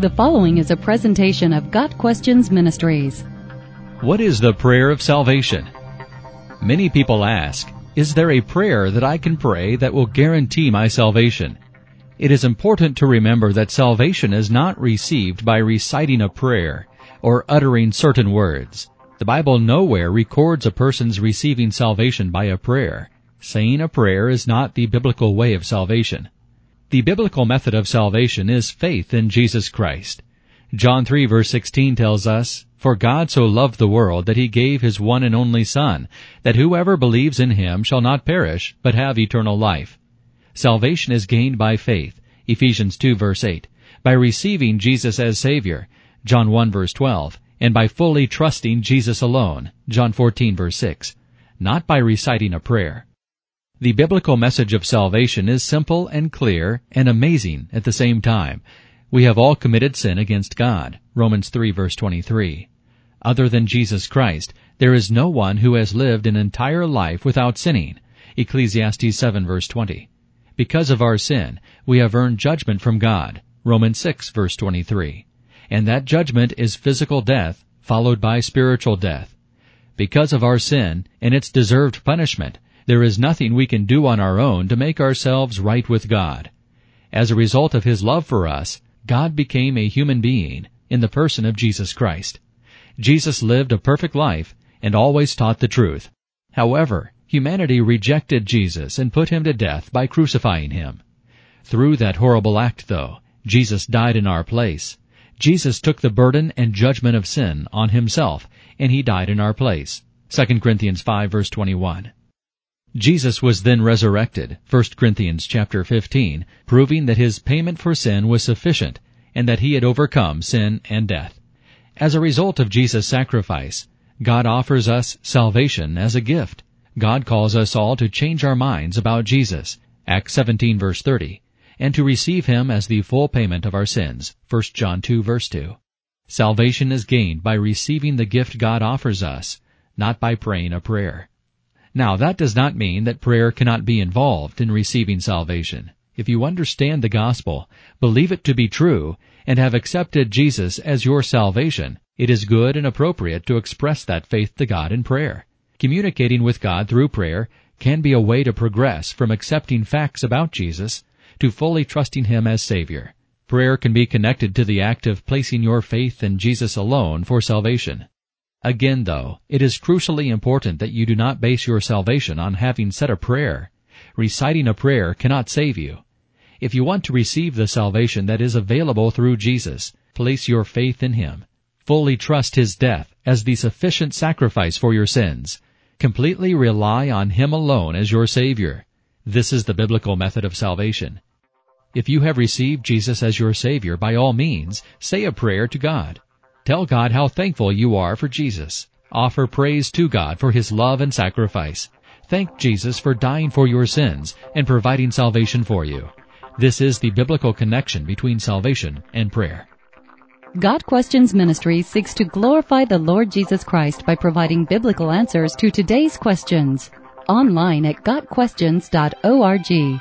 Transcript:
The following is a presentation of Got Questions Ministries. What is the prayer of salvation? Many people ask, is there a prayer that I can pray that will guarantee my salvation? It is important to remember that salvation is not received by reciting a prayer or uttering certain words. The Bible nowhere records a person's receiving salvation by a prayer. Saying a prayer is not the biblical way of salvation. The biblical method of salvation is faith in Jesus Christ. John 3 verse 16 tells us, For God so loved the world that he gave his one and only Son, that whoever believes in him shall not perish, but have eternal life. Salvation is gained by faith, Ephesians 2 verse 8, by receiving Jesus as Savior, John 1 verse 12, and by fully trusting Jesus alone, John 14 verse 6, not by reciting a prayer. The biblical message of salvation is simple and clear and amazing at the same time. We have all committed sin against God. Romans 3 verse 23. Other than Jesus Christ, there is no one who has lived an entire life without sinning. Ecclesiastes 7 verse 20. Because of our sin, we have earned judgment from God. Romans 6 verse 23. And that judgment is physical death, followed by spiritual death. Because of our sin and its deserved punishment, there is nothing we can do on our own to make ourselves right with God. As a result of His love for us, God became a human being in the person of Jesus Christ. Jesus lived a perfect life and always taught the truth. However, humanity rejected Jesus and put him to death by crucifying him. Through that horrible act, though, Jesus died in our place. Jesus took the burden and judgment of sin on himself, and he died in our place. 2 Corinthians 5 verse 21. Jesus was then resurrected, 1 Corinthians chapter 15, proving that his payment for sin was sufficient and that he had overcome sin and death. As a result of Jesus' sacrifice, God offers us salvation as a gift. God calls us all to change our minds about Jesus, Acts 17 verse 30, and to receive him as the full payment of our sins, 1 John 2 verse 2. Salvation is gained by receiving the gift God offers us, not by praying a prayer. Now that does not mean that prayer cannot be involved in receiving salvation. If you understand the gospel, believe it to be true, and have accepted Jesus as your salvation, it is good and appropriate to express that faith to God in prayer. Communicating with God through prayer can be a way to progress from accepting facts about Jesus to fully trusting Him as Savior. Prayer can be connected to the act of placing your faith in Jesus alone for salvation. Again, though, it is crucially important that you do not base your salvation on having said a prayer. Reciting a prayer cannot save you. If you want to receive the salvation that is available through Jesus, place your faith in Him. Fully trust His death as the sufficient sacrifice for your sins. Completely rely on Him alone as your Savior. This is the biblical method of salvation. If you have received Jesus as your Savior, by all means, say a prayer to God. Tell God how thankful you are for Jesus. Offer praise to God for His love and sacrifice. Thank Jesus for dying for your sins and providing salvation for you. This is the biblical connection between salvation and prayer. Got Questions Ministry seeks to glorify the Lord Jesus Christ by providing biblical answers to today's questions. Online at GotQuestions.org.